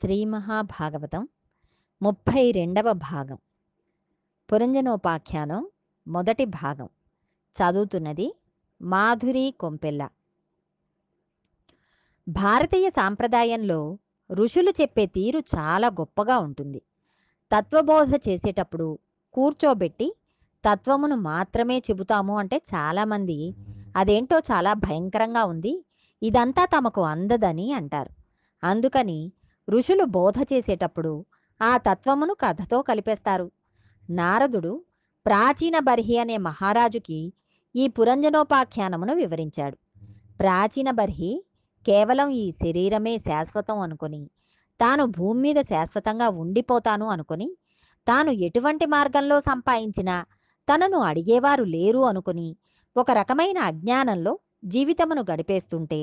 శ్రీ మహాభాగవతం ముప్పై రెండవ భాగం. పురంజనోపాఖ్యానం మొదటి భాగం. చదువుతున్నది మాధురి కొంపెల్ల. భారతీయ సాంప్రదాయంలో ఋషులు చెప్పే తీరు చాలా గొప్పగా ఉంటుంది. తత్వబోధ చేసేటప్పుడు కూర్చోబెట్టి తత్వమును మాత్రమే చెబుతాము అంటే చాలామంది అదేంటో చాలా భయంకరంగా ఉంది. ఇదంతా తమకు అందదని అంటారు. అందుకని ఋషులు బోధ చేసేటప్పుడు ఆ తత్వమును కథతో కలిపేస్తారు. నారదుడు ప్రాచీన బర్హి అనే మహారాజుకి ఈ పురంజనోపాఖ్యానమును వివరించాడు. ప్రాచీన బర్హి కేవలం ఈ శరీరమే శాశ్వతం అనుకుని తాను భూమి మీద శాశ్వతంగా ఉండిపోతాను అనుకుని తాను ఎటువంటి మార్గంలో సంపాదించినా తనను అడిగేవారు లేరు అనుకుని ఒక రకమైన అజ్ఞానంలో జీవితమును గడిపేస్తుంటే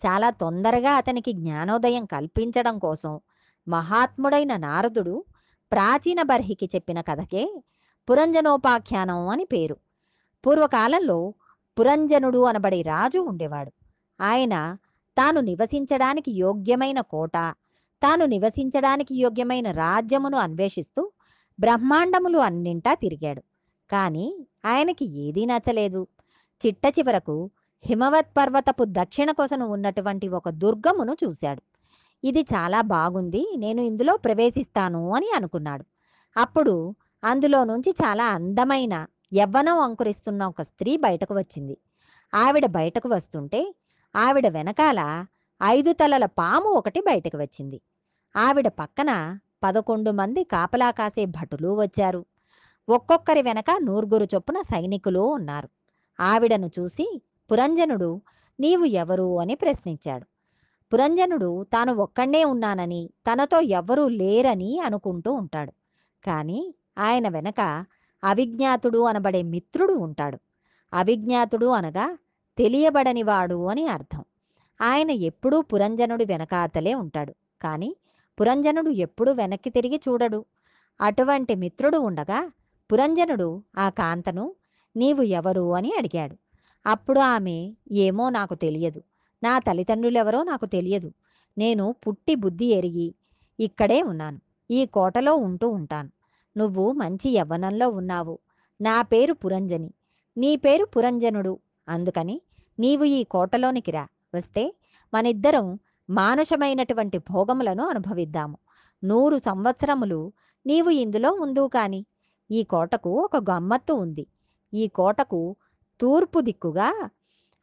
చాలా తొందరగా అతనికి జ్ఞానోదయం కల్పించడం కోసం మహాత్ముడైన నారదుడు ప్రాచీన బర్హికి చెప్పిన కథకే పురంజనోపాఖ్యానం అని పేరు. పూర్వకాలంలో పురంజనుడు అనబడే రాజు ఉండేవాడు. ఆయన తాను నివసించడానికి యోగ్యమైన కోట తాను నివసించడానికి యోగ్యమైన రాజ్యమును అన్వేషిస్తూ బ్రహ్మాండములు అన్నింటా తిరిగాడు. కానీ ఆయనకి ఏదీ నచ్చలేదు. చిట్ట చివరకు హిమవత్ పర్వతపు దక్షిణ కొసను ఉన్నటువంటి ఒక దుర్గమును చూశాడు. ఇది చాలా బాగుంది నేను ఇందులో ప్రవేశిస్తాను అని అనుకున్నాడు. అప్పుడు అందులో నుంచి చాలా అందమైన యవ్వనం అంకురిస్తున్న ఒక స్త్రీ బయటకు వచ్చింది. ఆవిడ బయటకు వస్తుంటే ఆవిడ వెనకాల ఐదు తలల పాము ఒకటి బయటకు వచ్చింది. ఆవిడ పక్కన పదకొండు మంది కాపలా కాసే భటులు వచ్చారు. ఒక్కొక్కరి వెనక నూరుగురు చొప్పున సైనికులు ఉన్నారు. ఆవిడను చూసి పురంజనుడు నీవు ఎవరు? అని ప్రశ్నించాడు. పురంజనుడు తాను ఒక్కడే ఉన్నానని తనతో ఎవ్వరూ లేరని అనుకుంటూ ఉంటాడు. కానీ ఆయన వెనక అవిజ్ఞాతుడు అనబడే మిత్రుడు ఉంటాడు. అవిజ్ఞాతుడు అనగా తెలియబడనివాడు అని అర్థం. ఆయన ఎప్పుడూ పురంజనుడి వెనకాతలే ఉంటాడు. కానీ పురంజనుడు ఎప్పుడూ వెనక్కి తిరిగి చూడడు. అటువంటి మిత్రుడు ఉండగా పురంజనుడు ఆ కాంతను నీవు ఎవరు? అని అడిగాడు. అప్పుడు ఆమె ఏమో నాకు తెలియదు. నా తల్లిదండ్రులెవరో నాకు తెలియదు. నేను పుట్టి బుద్ధి ఎరిగి ఇక్కడే ఉన్నాను. ఈ కోటలో ఉంటూ ఉంటాను. నువ్వు మంచి యవ్వనంలో ఉన్నావు. నా పేరు పురంజని. నీ పేరు పురంజనుడు. అందుకని నీవు ఈ కోటలోనికి రా. వస్తే మనిద్దరం మానుషమైనటువంటి భోగములను అనుభవిద్దాము. నూరు సంవత్సరములు నీవు ఇందులో ఉందువు కాని ఈ కోటకు ఒక గమ్మత్తు ఉంది. ఈ కోటకు తూర్పు దిక్కుగా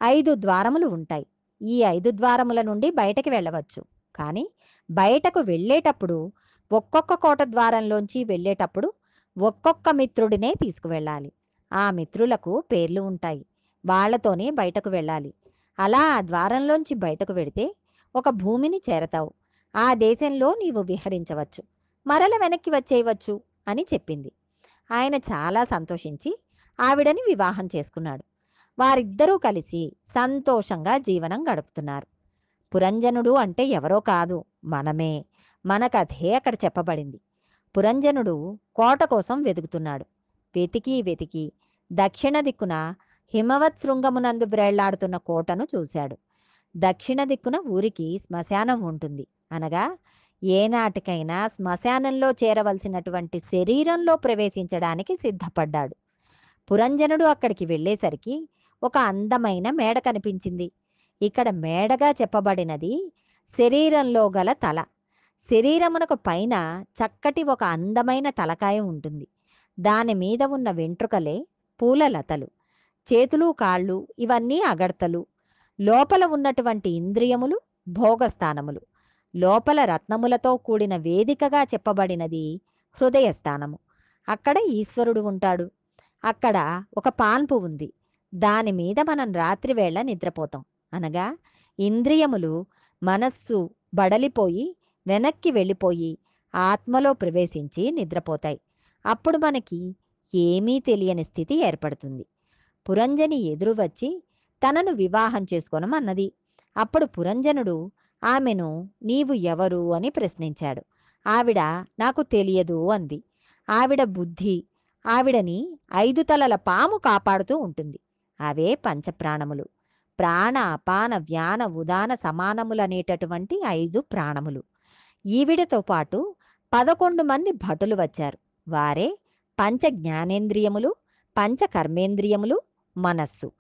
ఐదు ద్వారములు ఉంటాయి. ఈ ఐదు ద్వారముల నుండి బయటకి వెళ్ళవచ్చు. కానీ బయటకు వెళ్ళేటప్పుడు ఒక్కొక్క కోట ద్వారంలోంచి వెళ్ళేటప్పుడు ఒక్కొక్క మిత్రుడినే తీసుకువెళ్ళాలి. ఆ మిత్రులకు పేర్లు ఉంటాయి. వాళ్ళతోనే బయటకు వెళ్ళాలి. అలా ఆ ద్వారంలోంచి బయటకు వెడితే ఒక భూమిని చేరతావు. ఆ దేశంలో నీవు విహరించవచ్చు. మరల వెనక్కి వచ్చేయవచ్చు అని చెప్పింది. ఆయన చాలా సంతోషించి ఆవిడని వివాహం చేసుకున్నాడు. వారిద్దరూ కలిసి సంతోషంగా జీవనం గడుపుతున్నారు. పురంజనుడు అంటే ఎవరో కాదు మనమే. మనకదే అక్కడ చెప్పబడింది. పురంజనుడు కోట కోసం వెతుకుతున్నాడు వెతికి వెతికి దక్షిణ దిక్కున హిమవత్ శృంగమునందు వ్రేళ్ళాడుతున్న కోటను చూశాడు. దక్షిణ దిక్కున ఊరికి శ్మశానం ఉంటుంది. అనగా ఏనాటికైనా శ్మశానంలో చేరవలసినటువంటి శరీరంలో ప్రవేశించడానికి సిద్ధపడ్డాడు. పురంజనుడు అక్కడికి వెళ్ళేసరికి ఒక అందమైన మేడ కనిపించింది. ఇక్కడ మేడగా చెప్పబడినది శరీరంలో గల తల. శరీరమునకు పైన చక్కటి ఒక అందమైన తలకాయ ఉంటుంది. దాని మీద ఉన్న వెంట్రుకలే పూల లతలు. చేతులు కాళ్ళు ఇవన్నీ అగడతలు లోపల ఉన్నటువంటి ఇంద్రియములు భోగస్థానములు. లోపల రత్నములతో కూడిన వేదికగా చెప్పబడినది హృదయస్థానము. అక్కడ ఈశ్వరుడు ఉంటాడు. అక్కడ ఒక పాన్పు ఉంది. దాని మీద మనం రాత్రివేళ నిద్రపోతాం. అనగా ఇంద్రియములు మనస్సు బడలిపోయి వెనక్కి వెళ్ళిపోయి ఆత్మలో ప్రవేశించి నిద్రపోతాయి. అప్పుడు మనకి ఏమీ తెలియని స్థితి ఏర్పడుతుంది. పురంజని ఎదురు వచ్చి తనను వివాహం చేసుకోనమన్నది. అప్పుడు పురంజనుడు ఆమెను నీవు ఎవరు? అని ప్రశ్నించాడు. ఆవిడ నాకు తెలియదు అంది. ఆవిడ బుద్ధి ఆవిడని ఐదు తలల పాము కాపాడుతూ ఉంటుంది. అవే పంచప్రాణములు. ప్రాణ అపాన వ్యాన ఉదాన సమానములనేటటువంటి ఐదు ప్రాణములు. ఈవిడతో పాటు పదకొండు మంది భటులు వచ్చారు. వారే పంచ జ్ఞానేంద్రియములు పంచ కర్మేంద్రియములు మనస్సు.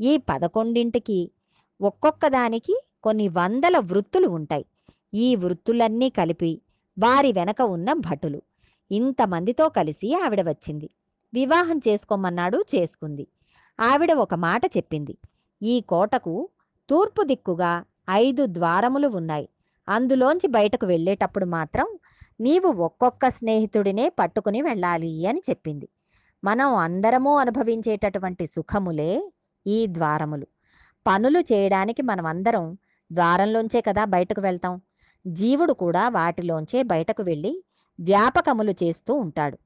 ఈ పదకొండింటికి ఒక్కొక్క దానికి కొన్ని వందల వృత్తులు ఉంటాయి. ఈ వృత్తులన్నీ కలిపి వారి వెనక ఉన్న భటులు. ఇంతమందితో కలిసి ఆవిడ వచ్చింది. వివాహం చేసుకోమన్నాడు చేసుకుంది. ఆవిడ ఒక మాట చెప్పింది. ఈ కోటకు తూర్పు దిక్కుగా ఐదు ద్వారములు ఉన్నాయి. అందులోంచి బయటకు వెళ్ళేటప్పుడు మాత్రం నీవు ఒక్కొక్క స్నేహితుడినే పట్టుకుని వెళ్ళాలి అని చెప్పింది. మనం అందరము అనుభవించేటటువంటి సుఖములే ఈ ద్వారములు. పనులు చేయడానికి మనం అందరం ద్వారంలోంచే కదా బయటకు వెళ్తాం. జీవుడు కూడా వాటిలోంచే బయటకు వెళ్ళి వ్యాపకములు చేస్తూ ఉంటాడు.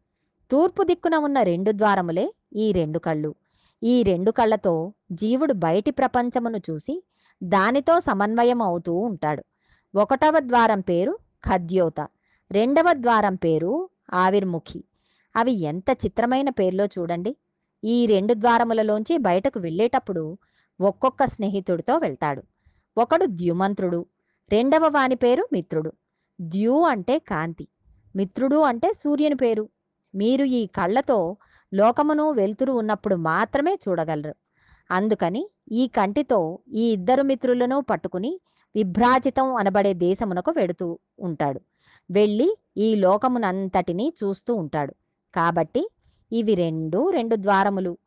తూర్పు దిక్కున ఉన్న రెండు ద్వారములే ఈ రెండు కళ్ళు. ఈ రెండు కళ్ళతో జీవుడు బయటి ప్రపంచమును చూసి దానితో సమన్వయం అవుతూ ఉంటాడు. ఒకటవ ద్వారం పేరు ఖద్యోత. రెండవ ద్వారం పేరు ఆవిర్ముఖి. అవి ఎంత చిత్రమైన పేర్లో చూడండి. ఈ రెండు ద్వారములలోంచి బయటకు వెళ్ళేటప్పుడు ఒక్కొక్క స్నేహితుడితో వెళ్తాడు. ఒకడు ద్యుమంత్రుడు రెండవ వాని పేరు మిత్రుడు. ద్యు అంటే కాంతి. మిత్రుడు అంటే సూర్యుని పేరు. మీరు ఈ కళ్ళతో లోకమును వెలుతురు ఉన్నప్పుడు మాత్రమే చూడగలరు. అందుకని ఈ కంటితో ఈ ఇద్దరు మిత్రులను పట్టుకుని విభ్రాజితం అనబడే దేశమునకు వెడుతూ ఉంటాడు. వెళ్ళి ఈ లోకమునంతటినీ చూస్తూ ఉంటాడు. కాబట్టి ఇవి రెండు రెండు ద్వారములు.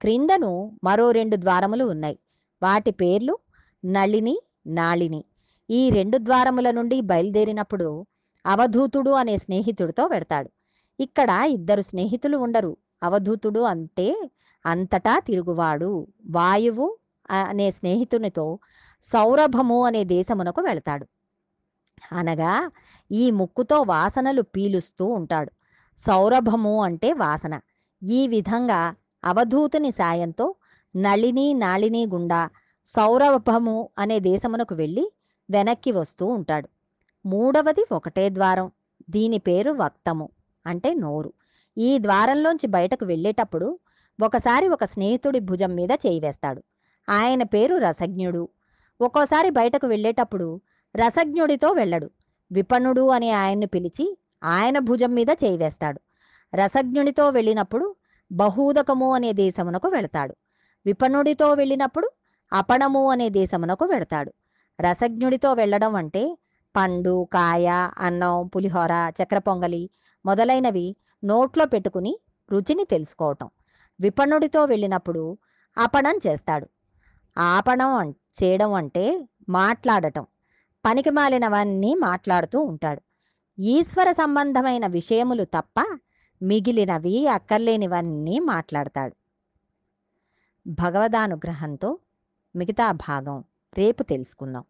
క్రిందను మరో రెండు ద్వారములు ఉన్నాయి. వాటి పేర్లు నళిని నాళిని. ఈ రెండు ద్వారముల నుండి బయలుదేరినప్పుడు అవధూతుడు అనే స్నేహితుడితో వెడతాడు. ఇక్కడ ఇద్దరు స్నేహితులు ఉండరు. అవధూతుడు అంటే అంతటా తిరుగువాడు. వాయువు అనే స్నేహితునితో సౌరభము అనే దేశమునకు వెళతాడు. అనగా ఈ ముక్కుతో వాసనలు పీలుస్తూ ఉంటాడు. సౌరభము అంటే వాసన. ఈ విధంగా అవధూతుని సాయంతో నళిని నాళిని గుండా సౌరభము అనే దేశమునకు వెళ్ళి వెనక్కి వస్తూ ఉంటాడు. మూడవది ఒకటే ద్వారం. దీని పేరు వక్తము అంటే నోరు. ఈ ద్వారంలోంచి బయటకు వెళ్ళేటప్పుడు ఒకసారి ఒక స్నేహితుడి భుజం మీద చేయి వేస్తాడు. ఆయన పేరు రసజ్ఞుడు. ఒక్కోసారి బయటకు వెళ్ళేటప్పుడు రసజ్ఞుడితో వెళ్ళడు. విపణుడు అని ఆయన్ను పిలిచి ఆయన భుజం మీద చేయి వేస్తాడు. రసజ్ఞుడితో వెళ్ళినప్పుడు బహూదకము అనే దేశమునకు వెళతాడు. విపణుడితో వెళ్ళినప్పుడు అపణము అనే దేశమునకు వెళతాడు. రసజ్ఞుడితో వెళ్ళడం అంటే పండు కాయ అన్నం పులిహోర చక్ర పొంగలి మొదలైనవి నోట్లో పెట్టుకుని రుచిని తెలుసుకోవటం. విపణుడితో వెళ్ళినప్పుడు అపణం చేస్తాడు. ఆపణం చేయడం అంటే మాట్లాడటం. పనికి మాలినవన్నీ మాట్లాడుతూ ఉంటాడు. ఈశ్వర సంబంధమైన విషయములు తప్ప మిగిలినవి అక్కర్లేనివన్నీ మాట్లాడతాడు. భగవదానుగ్రహంతో మిగతా భాగం రేపు తెలుసుకుందాం.